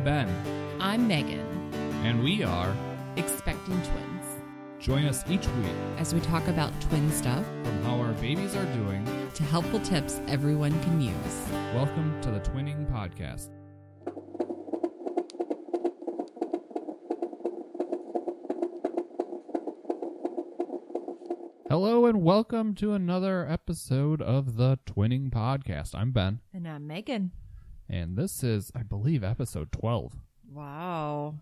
I'm Ben, I'm Megan, and we are. expecting twins. Join us each week As we talk about twin stuff from how our babies are doing. to helpful tips everyone can use. Welcome to the Twinning Podcast. Hello, and welcome to another episode of the Twinning Podcast. I'm Ben, And I'm Megan. And this is, I believe, episode 12. Wow.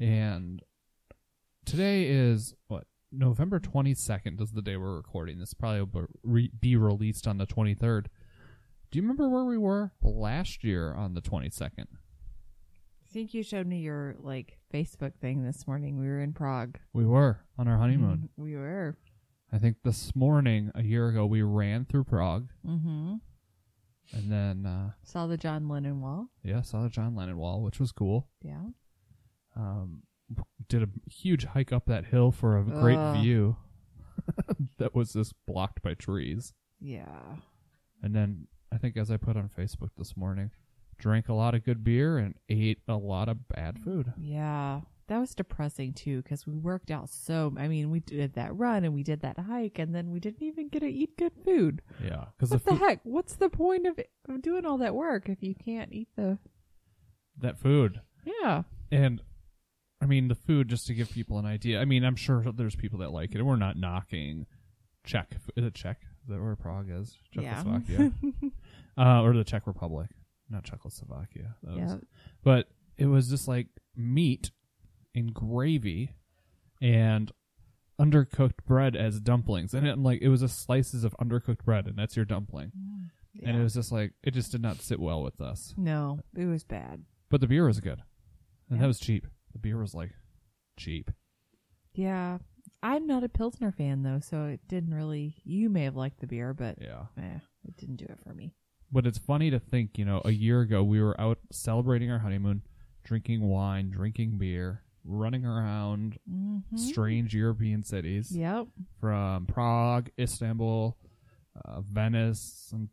And today is what November 22nd is the day we're recording. This probably will be released on the 23rd. Do you remember where we were last year on the 22nd? I think you showed me your like Facebook thing this morning. We were in Prague. We were on our honeymoon. We were. I think this morning, a year ago, we ran through Prague, Mm-hmm. And then uh, Saw the John Lennon wall. yeah, saw the John Lennon Wall, which was cool. Yeah. Um, did a huge hike up that hill for a great Ugh. view that was just blocked by trees. Yeah. And then I think as I put on Facebook this morning, drank a lot of good beer and ate a lot of bad food. Yeah. That was depressing too because we worked out so. I mean, we did that run and we did that hike, and then we didn't even get to eat good food. Yeah, because What the, the heck? What's the point of, of doing all that work if you can't eat the? that food Yeah. and I mean the food just to give people an idea. I mean I'm sure there's people that like it. and We're not knocking Czech. Is it Czech? Is that where Prague is? Yeah. Czechoslovakia, uh, or the Czech Republic, not Czechoslovakia. That was- Yeah. but it was just like meat in gravy and undercooked bread as dumplings and it, like it was just slices of undercooked bread and that's your dumpling and it was just like it just did not sit well with us no, it was bad. but the beer was good and Yeah. that was cheap the beer was like cheap Yeah. I'm not a Pilsner fan though, so it didn't really. You may have liked the beer, but yeah eh, it didn't do it for me. but it's funny to think you know a year ago we were out celebrating our honeymoon drinking wine drinking beer running around Mm-hmm. strange european cities Yep. from Prague, Istanbul, uh, Venice, and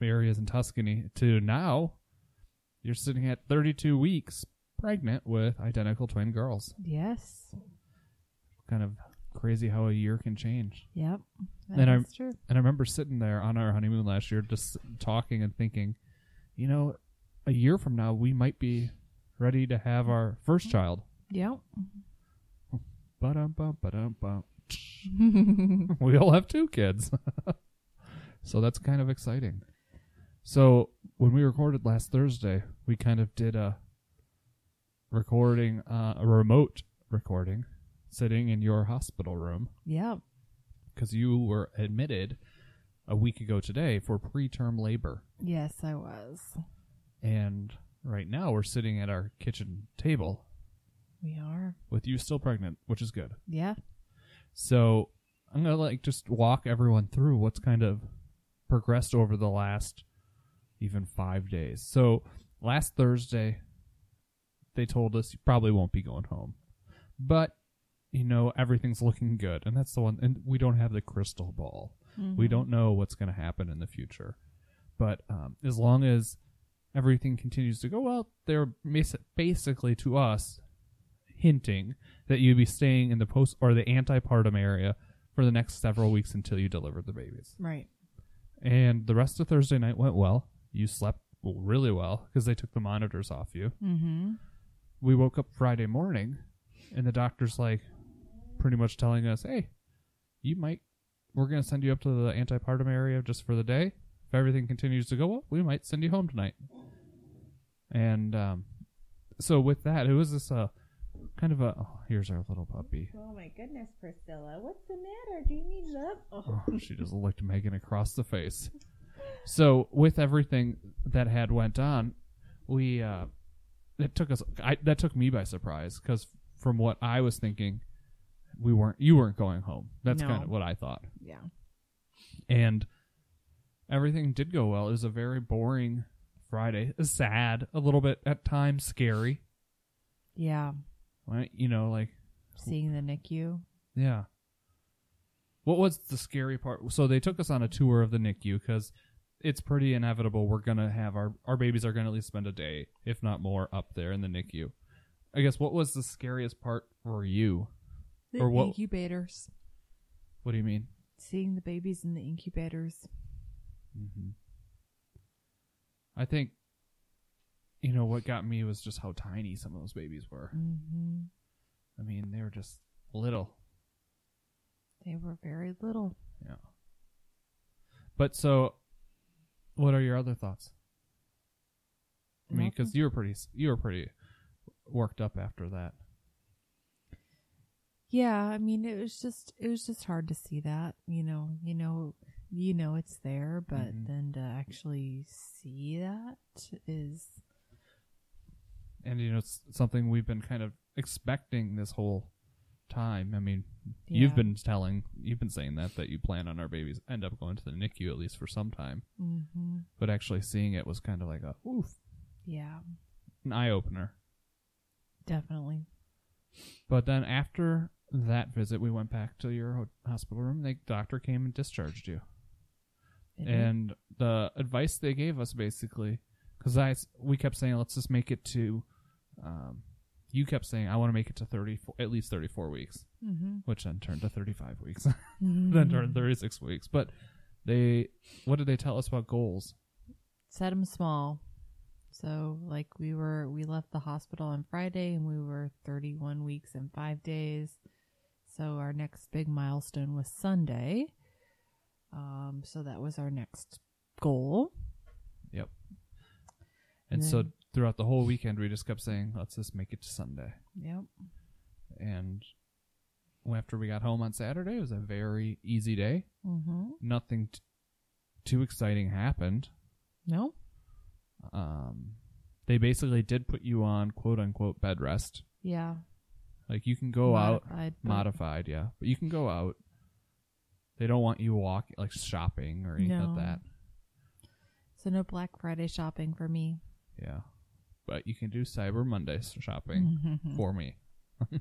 areas in Tuscany to now you're sitting at 32 weeks pregnant with identical twin girls. Yes. Kind of crazy how a year can change. Yep. And That's true. And I remember sitting there on our honeymoon last year just talking and thinking, you know, a year from now we might be ready to have our first child. Yep. Ba-dum-bum, ba-dum-bum. we all have two kids. so that's kind of exciting. So when we recorded last Thursday, we kind of did a recording, uh, a remote recording, sitting in your hospital room yep. because you were admitted a week ago today for preterm labor. Yes, I was. And right now we're sitting at our kitchen table We are. with you still pregnant, which is good. Yeah. So I'm gonna like just walk everyone through what's kind of progressed over the last even five days. So last Thursday, they told us you probably won't be going home, but you know everything's looking good, and that's the one. And we don't have the crystal ball. We Mhm. don't know what's going to happen in the future, but um, as long as everything continues to go well, they're basically to us hinting that you'd be staying in the post or the antepartum area for the next several weeks until you delivered the babies. Right. And the rest of Thursday night went well. You slept really well because they took the monitors off you. Mm-hmm. We woke up Friday morning, and the doctor's like, pretty much telling us, "Hey, you might. We're gonna send you up to the antepartum area just for the day. If everything continues to go well, we might send you home tonight." And um, so with that, it was this uh, kind of a. Oh, here's our little puppy. Oh my goodness, Priscilla, what's the matter? Do you need love? Oh, she just looked Megan across the face. So with everything that had went on, we uh, it took us. I, that took me by surprise because from what I was thinking, we weren't. You weren't going home. That's No. kind of what I thought. Yeah. And everything did go well. It was a very boring Friday. Sad, a little bit at times, scary. Yeah. You know, like Seeing the NICU. Yeah. What was the scary part? So they took us on a tour of the NICU because it's pretty inevitable we're gonna have our our babies are gonna at least spend a day, if not more, up there in the NICU. I guess what was the scariest part for you? The Or what- incubators. What do you mean? Seeing the babies in the incubators. hmm I think, you know, what got me was just how tiny some of those babies were. Mm-hmm. I mean, they were just little. They were very little. Yeah. But so, what are your other thoughts? I mean, because you were pretty, you were pretty worked up after that. Yeah, I mean, it was just it was just hard to see that. You know, you know, you know it's there, but Mhm. then to actually see that is And you know, it's something we've been kind of expecting this whole time. I mean, Yeah. you've been telling, you've been saying that that you plan on our babies end up going to the NICU at least for some time. hmm But actually seeing it was kind of like a oof, yeah, an eye opener. definitely. But then after that visit, we went back to your hospital room. The doctor came and discharged you. It and the advice they gave us basically because I we kept saying let's just make it to um, you kept saying i want to make it to 34 at least 34 weeks Mhm. which then turned to 35 weeks Mhm. then turned 36 weeks but they what did they tell us about goals set them small. So like we were we left the hospital on Friday and we were 31 weeks and 5 days. So our next big milestone was Sunday. Um so that was our next goal. yep And and so throughout the whole weekend we just kept saying let's just make it to sunday Yep. and after we got home on saturday it was a very easy day Mhm. nothing t- too exciting happened No? um, they basically did put you on quote unquote bed rest. Yeah. Like you can go out Modified, but- modified, yeah, but you can go out. They don't want you walk like shopping or anything No. like that. So no Black Friday shopping for me. Yeah, but you can do Cyber Monday shopping Mm-hmm. for me.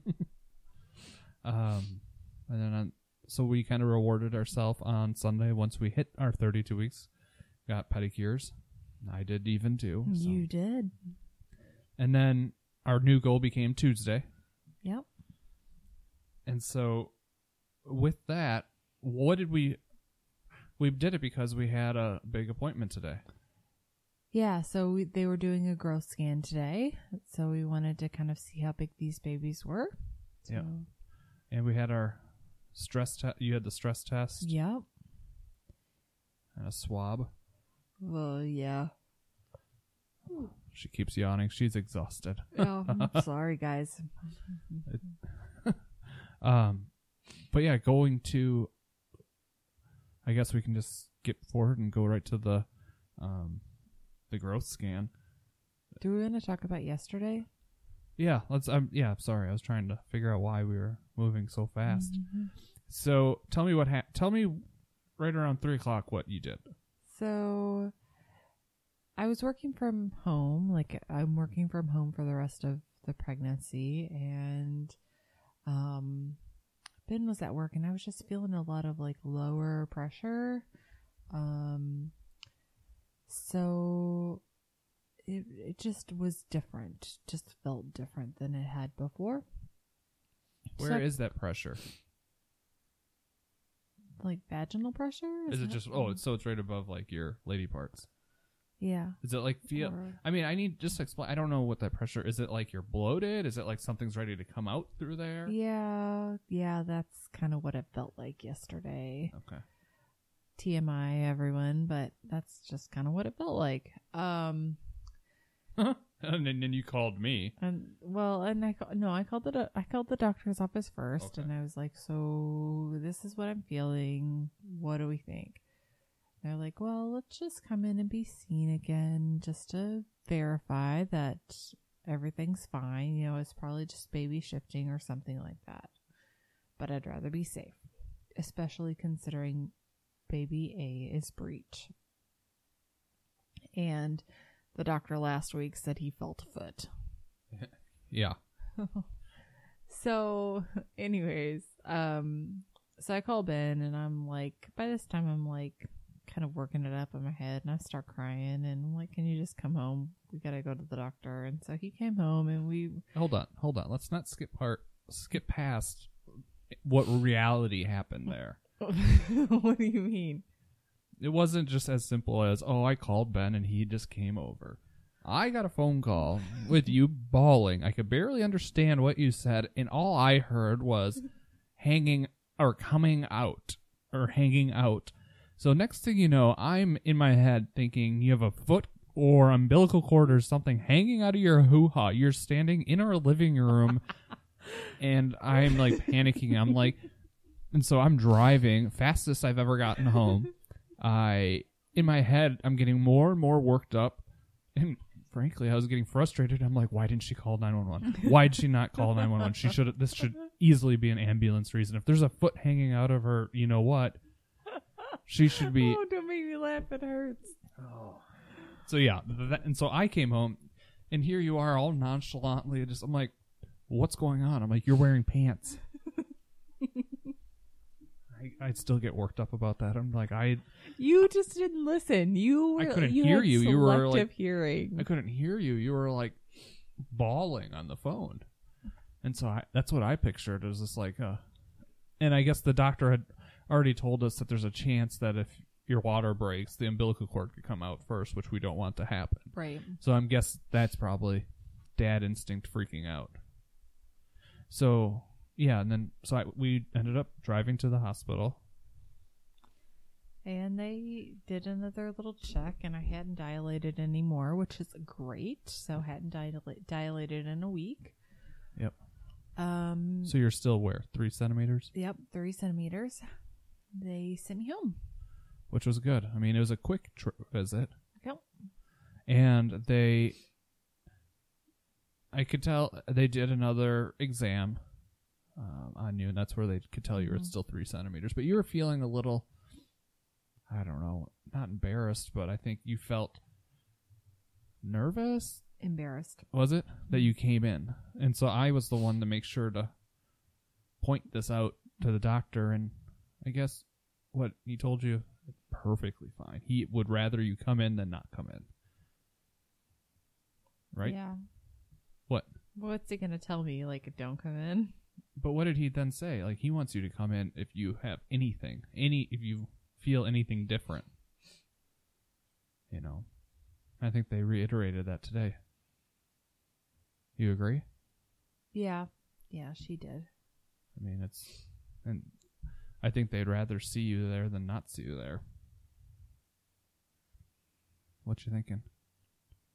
um, and then on, so we kind of rewarded ourselves on Sunday once we hit our 32 weeks. Got pedicures. I did even too. so- You did. And then our new goal became Tuesday. Yep. And so with that, what did we we did it because we had a big appointment today. Yeah, so we, they were doing a growth scan today. So we wanted to kind of see how big these babies were. So, Yeah. And we had our stress test you had the stress test Yep. and a swab. Well, yeah. She keeps yawning. She's exhausted. Oh, I'm sorry, guys. Um but yeah, going to I guess we can just skip forward and go right to the um the growth scan. Do we want to talk about yesterday? Yeah, let's. I'm yeah, sorry, I was trying to figure out why we were moving so fast. Mhm. So tell me what. Ha- tell me right around three o'clock what you did. So I was working from home. Like I'm working from home for the rest of the pregnancy and um Ben was at work and I was just feeling a lot of like lower pressure. Um so it it just was different. Just felt different than it had before. Where is So- that pressure? like vaginal pressure? Is it just? Oh, it's so it's right above like your lady parts. yeah. Is it like feel? Or- I mean, I need just to explain. I don't know what that pressure is. It like you're bloated? Is it like something's ready to come out through there? Yeah, yeah, that's kind of what it felt like yesterday. Okay. TMI, everyone, but that's just kind of what it felt like. Um, and then, you called me. and well, and I no, I called the do- I called the doctor's office first, Okay. and I was like, "So this is what I'm feeling. What do we think?" They're like, "Well, let's just come in and be seen again, just to verify that everything's fine. You know, it's probably just baby shifting or something like that. But I'd rather be safe, especially considering baby A is breech." And the doctor last week said he felt a foot. Yeah. so, anyways, um, so I call Ben and I'm like, by this time I'm like kind of working it up in my head, and I start crying, and I'm like, "Can you just come home? We gotta go to the doctor." And so he came home, and we Hold on, hold on. Let's not skip part, skip past what reality happened there. what do you mean? It wasn't just as simple as, oh, I called Ben and he just came over. I got a phone call with you bawling. I could barely understand what you said, and all I heard was hanging or coming out or hanging out. So next thing you know, I'm in my head thinking you have a foot or umbilical cord or something hanging out of your hoo ha. You're standing in our living room, and I'm like panicking. I'm like, and so I'm driving fastest I've ever gotten home. I in my head I'm getting more and more worked up, and frankly I was getting frustrated. I'm like, why didn't she call 911? Why did she not call 911? She should. This should easily be an ambulance reason. If there's a foot hanging out of her, you know what? She should be. Oh, don't make me laugh. It hurts. So yeah, that, and so I came home, and here you are, all nonchalantly. Just I'm like, what's going on? I'm like, you're wearing pants. I, I still get worked up about that. I'm like, I You just didn't listen. You were. I couldn't you hear had you. You were, selective like- hearing. I couldn't hear you. You were like bawling on the phone, and so I, that's what I pictured. It was just like, uh, and I guess the doctor had already told us that there's a chance that if your water breaks, the umbilical cord could come out first, which we don't want to happen. Right. So I'm guess that's probably dad instinct freaking out. So yeah, and then so I, we ended up driving to the hospital. And they did another little check, and I hadn't dilated anymore, which is great. So hadn't dilate, dilated in a week. Yep. Um. So you're still where three centimeters, Yep, three centimeters. They sent me home. which was good. I mean, it was a quick tr- visit. Yep. and they i could tell they did another exam um, on you and that's where they could tell you Mhm. it's still three centimeters but you were feeling a little i don't know not embarrassed but i think you felt nervous Embarrassed. was it that you came in and so i was the one to make sure to point this out to the doctor and i guess what he told you perfectly fine he would rather you come in than not come in right Yeah. What? What's he gonna tell me? Like, don't come in. But what did he then say like he wants you to come in if you have anything any if you feel anything different you know i think they reiterated that today you agree Yeah. Yeah, she did. I mean, it's, and I think they'd rather see you there than not see you there. What you thinking?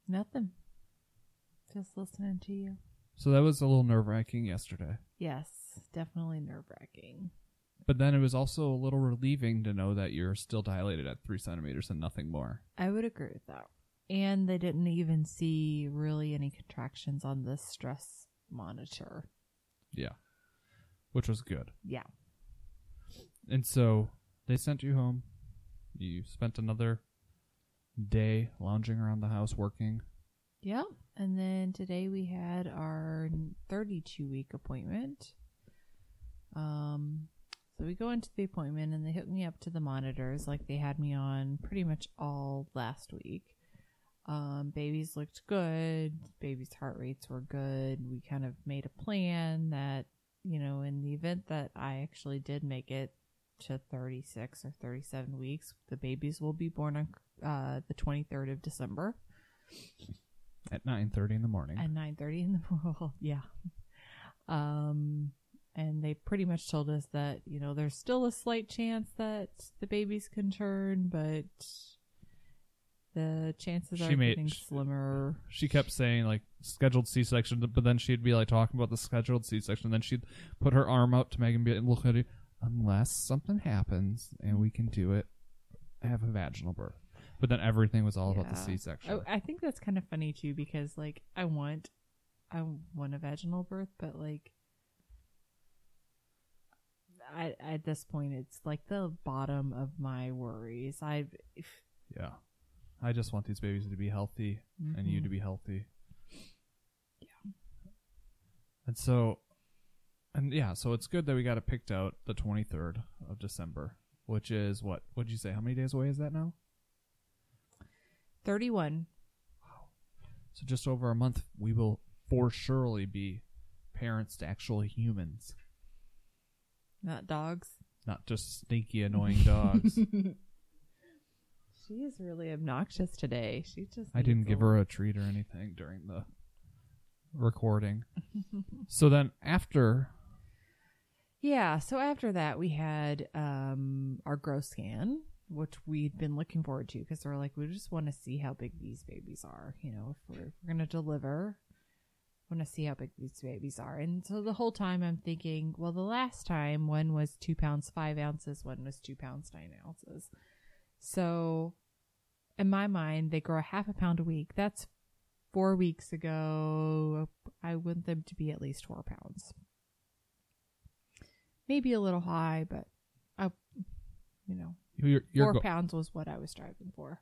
Nothing. Just listening to you. So that was a little nerve wracking yesterday, Yes, definitely nerve wracking. but then it was also a little relieving to know that you're still dilated at three centimeters and nothing more. I would agree with that. And they didn't even see really any contractions on the stress monitor. Yeah, which was good. Yeah. And so they sent you home. You spent another day lounging around the house working. Yep. And then today we had our 32 week appointment. Um, so we go into the appointment and they hook me up to the monitors like they had me on pretty much all last week. Um, babies looked good. Baby's heart rates were good. We kind of made a plan that, you know, in the event that I actually did make it to 36 or 37 weeks, the babies will be born on uh, the 23rd of December At nine thirty in the morning. at 9.30 in the morning, yeah um and they pretty much told us that you know there's still a slight chance that the babies can turn but the chances She are made- getting she- slimmer she kept saying like scheduled C-section, but then she'd be like talking about the scheduled C-section. Then she'd put her arm up to Megan and be like, look at it. Unless something happens and we can do it, have a vaginal birth. But then everything was all about the Yeah. C-section. I, I think that's kind of funny too because like i want i want a vaginal birth but like I, at this point it's like the bottom of my worries i've if, yeah, I just want these babies to be healthy and you to mm-hmm. be healthy. Yeah. And so, and yeah, so it's good that we got it picked out the 23rd of December. which is what? What'd you say? How many days away is that now? 31. Wow. So just over a month, we will for surely be parents to actual humans, Not dogs. not just sneaky, annoying dogs. She is really obnoxious today. She just. I didn't give her a treat or anything during the recording. so then after Yeah. So after that, we had um our growth scan, which we'd been looking forward to because we're like, we just want to see how big these babies are. You know, if we're, if we're gonna deliver, want to see how big these babies are. And so the whole time I'm thinking, well, the last time one was two pounds five ounces, one was two pounds nine ounces. So in my mind, they grow a half a pound a week. That's four weeks ago. I want them to be at least four pounds. Maybe a little high, but I, you know, you're, you're four go- pounds was what I was striving for.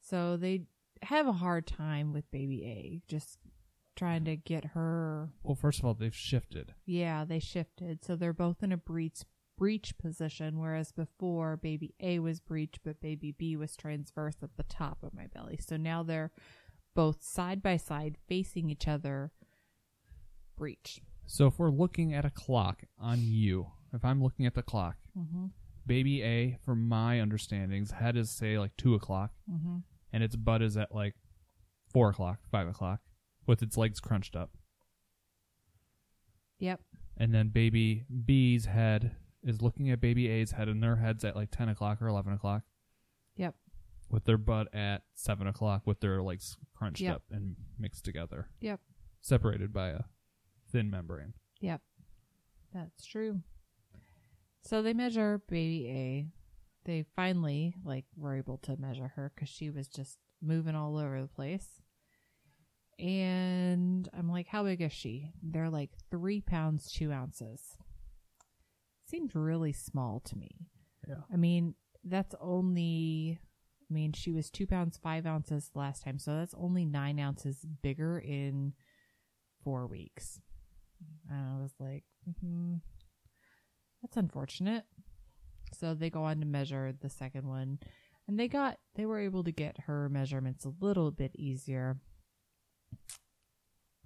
So they have a hard time with baby A, just trying to get her. well, first of all, they've shifted. Yeah, they shifted, so they're both in a breech breech position, whereas before baby A was breech, but baby B was transverse at the top of my belly. So now they're both side by side facing each other. Breech. So if we're looking at a clock on you, if I'm looking at the clock, Mm-hmm. Baby A, from my understandings, head is say like two o'clock, Mm-hmm. and its butt is at like four o'clock, five o'clock, with its legs crunched up. Yep. And then baby B's head is looking at baby A's head, and their head's at like ten o'clock or eleven o'clock, Yep. with their butt at seven o'clock, with their legs crunched Yep. up and mixed together, Yep. separated by a thin membrane. Yep. That's true. So they measure baby A. They finally like were able to measure her because she was just moving all over the place. And I'm like, how big is she? They're like three pounds two ounces. Seems really small to me. Yeah. I mean, that's only. I mean, she was two pounds five ounces last time, so that's only nine ounces bigger in four weeks. And I was like, hmm that's unfortunate. So they go on to measure the second one, and they got they were able to get her measurements a little bit easier.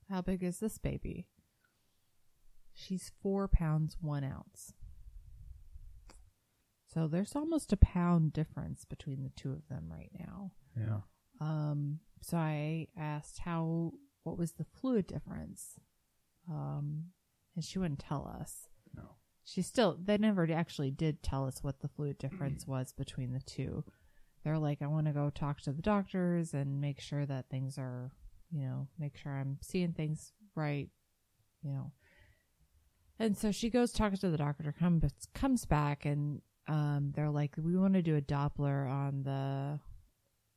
How big is this baby? She's four pounds one ounce. So there's almost a pound difference between the two of them right now. Yeah. Um, so I asked how, what was the fluid difference? Um, and she wouldn't tell us. She still, they never actually did tell us what the fluid difference was between the two. They're like, I want to go talk to the doctors and make sure that things are, you know, make sure I'm seeing things right, you know. And so she goes talks to the doctor, comes comes back, and um, they're like, we want to do a Doppler on the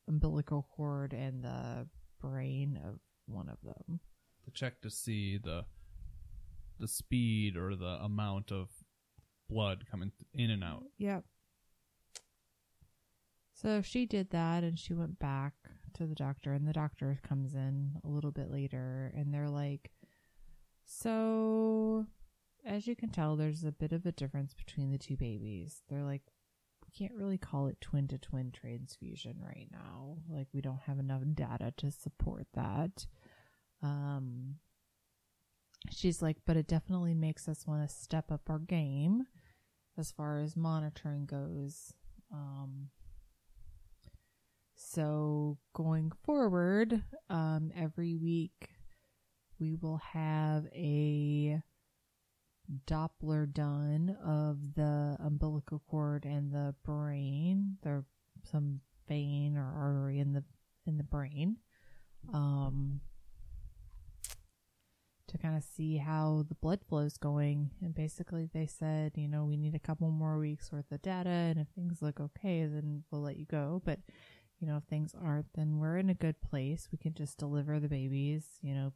umbilical cord and the brain of one of them. To check to see the the speed or the amount of blood coming in and out. Yep. So she did that and she went back to the doctor and the doctor comes in a little bit later and they're like so as you can tell there's a bit of a difference between the two babies. They're like we can't really call it twin to twin transfusion right now. Like we don't have enough data to support that. Um she's like but it definitely makes us want to step up our game as far as monitoring goes. Um, so going forward, um, every week we will have a Doppler done of the umbilical cord and the brain. There's some vein or artery in the in the brain. Um, to kind of see how the blood flow is going. And basically, they said, you know, we need a couple more weeks worth of data, and if things look okay, then we'll let you go. But, you know, if things aren't, then we're in a good place. We can just deliver the babies. You know,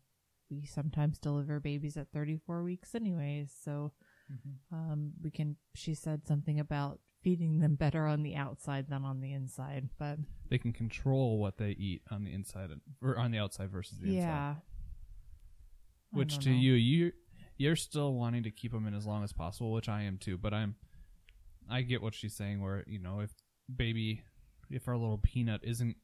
we sometimes deliver babies at 34 weeks, anyways. So, um, we can, she said something about feeding them better on the outside than on the inside. But, They can control what they eat on the inside or on the outside versus the inside. yeah. Which to know. you, you you're still wanting to keep them in as long as possible, which I am too. But I'm I get what she's saying. Where you know, if baby, if our little peanut isn't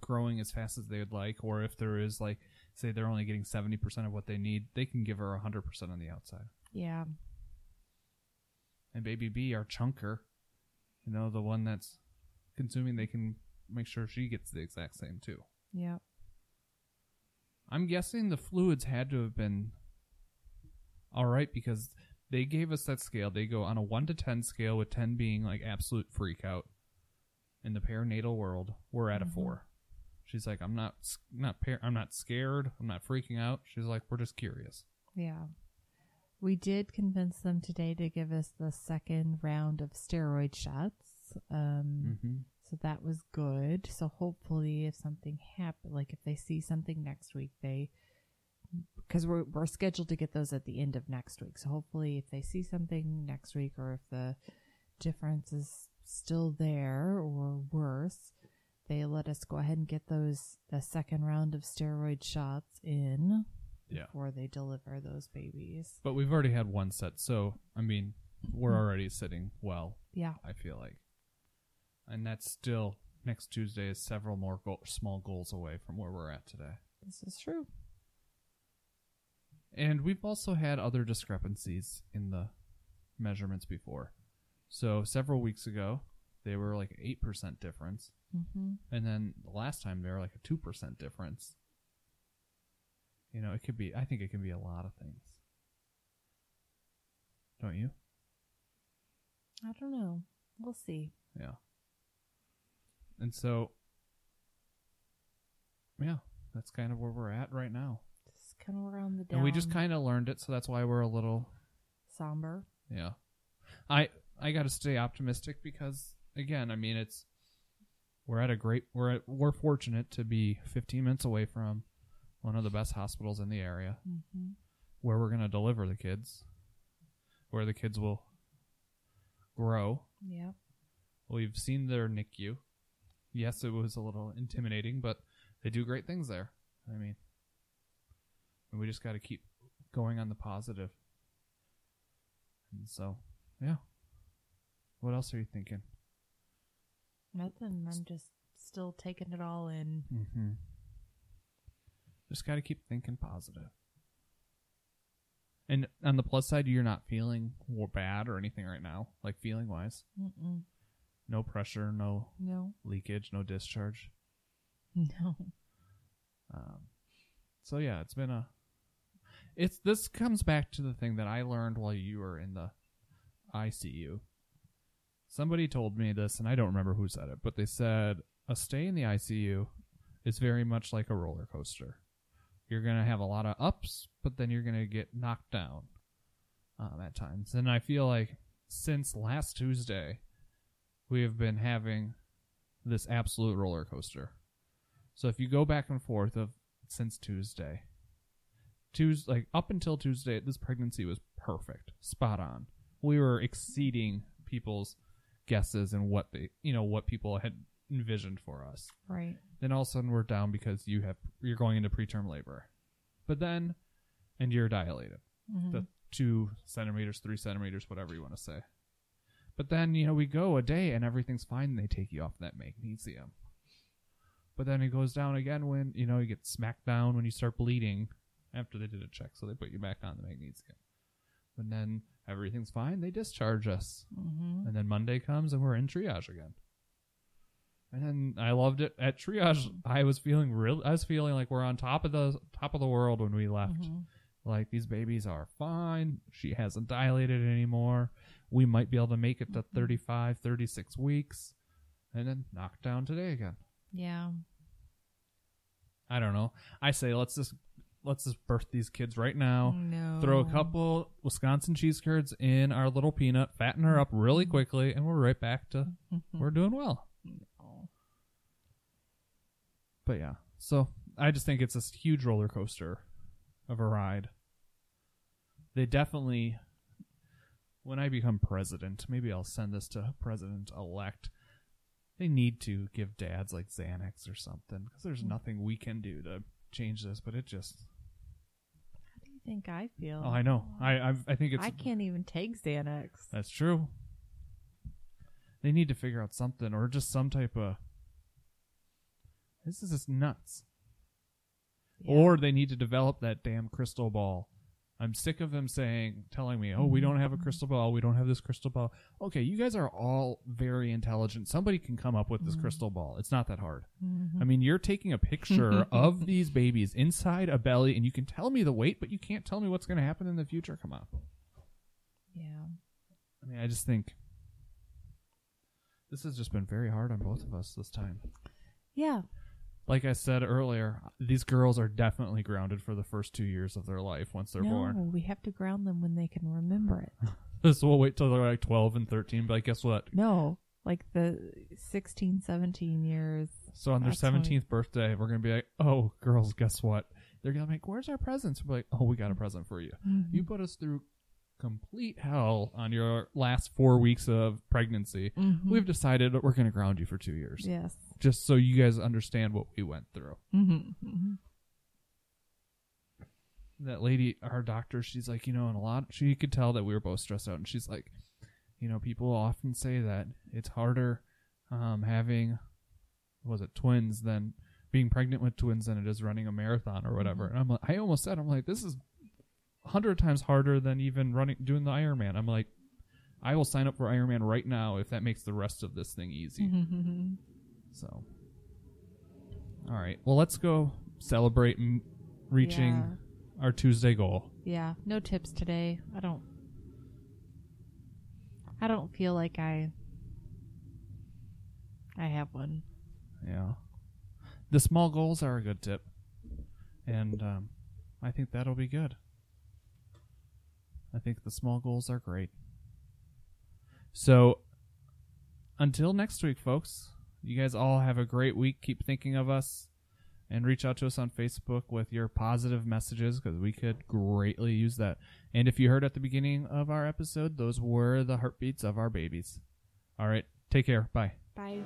growing as fast as they would like, or if there is like, say, they're only getting seventy percent of what they need, they can give her hundred percent on the outside. Yeah. And baby B, our chunker, you know, the one that's consuming, they can make sure she gets the exact same too. Yep. I'm guessing the fluids had to have been all right because they gave us that scale. They go on a 1 to 10 scale, with 10 being like absolute freak out. In the perinatal world, we're at a Mhm. 4. She's like, I'm not not par- I'm not scared. I'm not freaking out. She's like, we're just curious. Yeah. We did convince them today to give us the second round of steroid shots. Um, Mm-hmm. So that was good. So hopefully, if something happen, like if they see something next week, they because we're we're scheduled to get those at the end of next week. So hopefully, if they see something next week, or if the difference is still there or worse, they let us go ahead and get those the second round of steroid shots in Yeah. before they deliver those babies. But we've already had one set, so I mean, we're mm-hmm. already sitting well. Yeah. I feel like, and that's still next Tuesday is several more go- small goals away from where we're at today. This is true. And we've also had other discrepancies in the measurements before. So several weeks ago, they were like eight percent difference, Mm-hmm. and then the last time they were like a two percent difference. You know, it could be. I think it can be a lot of things. Don't you? I don't know. We'll see. Yeah. And so, yeah, that's kind of where we're at right now. Just kind of around the down. And we just kind of learned it, so that's why we're a little, somber. yeah. I I got to stay optimistic because again, I mean, it's we're at a great we're at, we're fortunate to be 15 minutes away from one of the best hospitals in the area Mm-hmm. where we're going to deliver the kids, where the kids will grow Yeah. We've seen their NICU. Yes, it was a little intimidating, but they do great things there. I mean, and we just got to keep going on the positive. And so, yeah. What else are you thinking? Nothing. I'm just still taking it all in. Mm-hmm. Just got to keep thinking positive. And on the plus side, you're not feeling bad or anything right now, like feeling wise. Mm-mm. No pressure, no No. leakage, no discharge. No. Um, so yeah, it's been a. It's this comes back to the thing that I learned while you were in the ICU. Somebody told me this, and I don't remember who said it, but they said a stay in the ICU is very much like a roller coaster. You're gonna have a lot of ups, but then you're gonna get knocked down um, at times. And I feel like since last Tuesday, we have been having this absolute roller coaster. So if you go back and forth of since Tuesday, Tuesday like up until Tuesday, this pregnancy was perfect, spot on. We were exceeding people's guesses and what they, you know, what people had envisioned for us. Right. Then all of a sudden we're down because you have you're going into preterm labor, but then and you're dilated, Mhm. the two centimeters, three centimeters, whatever you want to say. But then you know we go a day and everything's fine. And they take you off that magnesium. But then it goes down again when you know you get smacked down when you start bleeding after they did a check, so they put you back on the magnesium. And then everything's fine. They discharge us. Mhm. And then Monday comes and we're in triage again. And then I loved it at triage. I was feeling real. I was feeling like we're on top of the top of the world when we left. Mhm. Like these babies are fine. She hasn't dilated anymore. We might be able to make it to 35, 36 weeks, and then knock down today again. Yeah. I don't know. I say let's just let's just birth these kids right now. No. Throw a couple Wisconsin cheese curds in our little peanut, fatten her up really mm-hmm. quickly, and we're right back to mm-hmm. we're doing well. No. But yeah, so I just think it's this huge roller coaster of a ride. They definitely, when I become president, maybe I'll send this to president elect. They need to give dads like Xanax or something because there's mm. nothing we can do to change this. But it just, How do you think I feel? oh, I know. I I, I think it's I can't even take Xanax. That's true. They need to figure out something or just some type of. This is just nuts. Yeah. Or they need to develop that damn crystal ball. I'm sick of them saying, telling me, oh, we don't have a crystal ball. We don't have this crystal ball. Okay, you guys are all very intelligent. Somebody can come up with this Mhm. crystal ball. It's not that hard. Mhm. I mean, you're taking a picture of these babies inside a belly, and you can tell me the weight, but you can't tell me what's going to happen in the future. Come on. yeah. I mean, I just think this has just been very hard on both of us this time. Yeah. Like I said earlier, these girls are definitely grounded for the first two years of their life once they're no, born. we have to ground them when they can remember it. So we'll wait till they're like 12 and 13, but guess what? No, like the 16, 17 years. So on their That's funny. 17th birthday, we're going to be like, oh, girls, guess what? They're going to be like, where's our presents? We're like, oh, we got a present for you. Mm-hmm. You put us through complete hell on your last four weeks of pregnancy. Mhm. We've decided that we're going to ground you for two years. yes. Just so you guys understand what we went through. Mm-hmm. Mm-hmm. that lady, our doctor, she's like, you know, and a lot, she could tell that we were both stressed out, and she's like, you know, people often say that it's harder um, having, was it twins than being pregnant with twins than it is running a marathon or whatever. And I'm like, I almost said, I'm like, this is hundred times harder than even running doing the Ironman. I'm like, I will sign up for Ironman right now if that makes the rest of this thing easy. So, all right, well, let's go celebrate m- reaching our Tuesday goal. Yeah. No tips today. I don't. I don't feel like I. I have one. Yeah. The small goals are a good tip. And um, I think that'll be good. I think the small goals are great. So until next week, folks, you guys all have a great week. Keep thinking of us and reach out to us on Facebook with your positive messages because we could greatly use that. And if you heard at the beginning of our episode, those were the heartbeats of our babies. All right. Take care. Bye. Bye.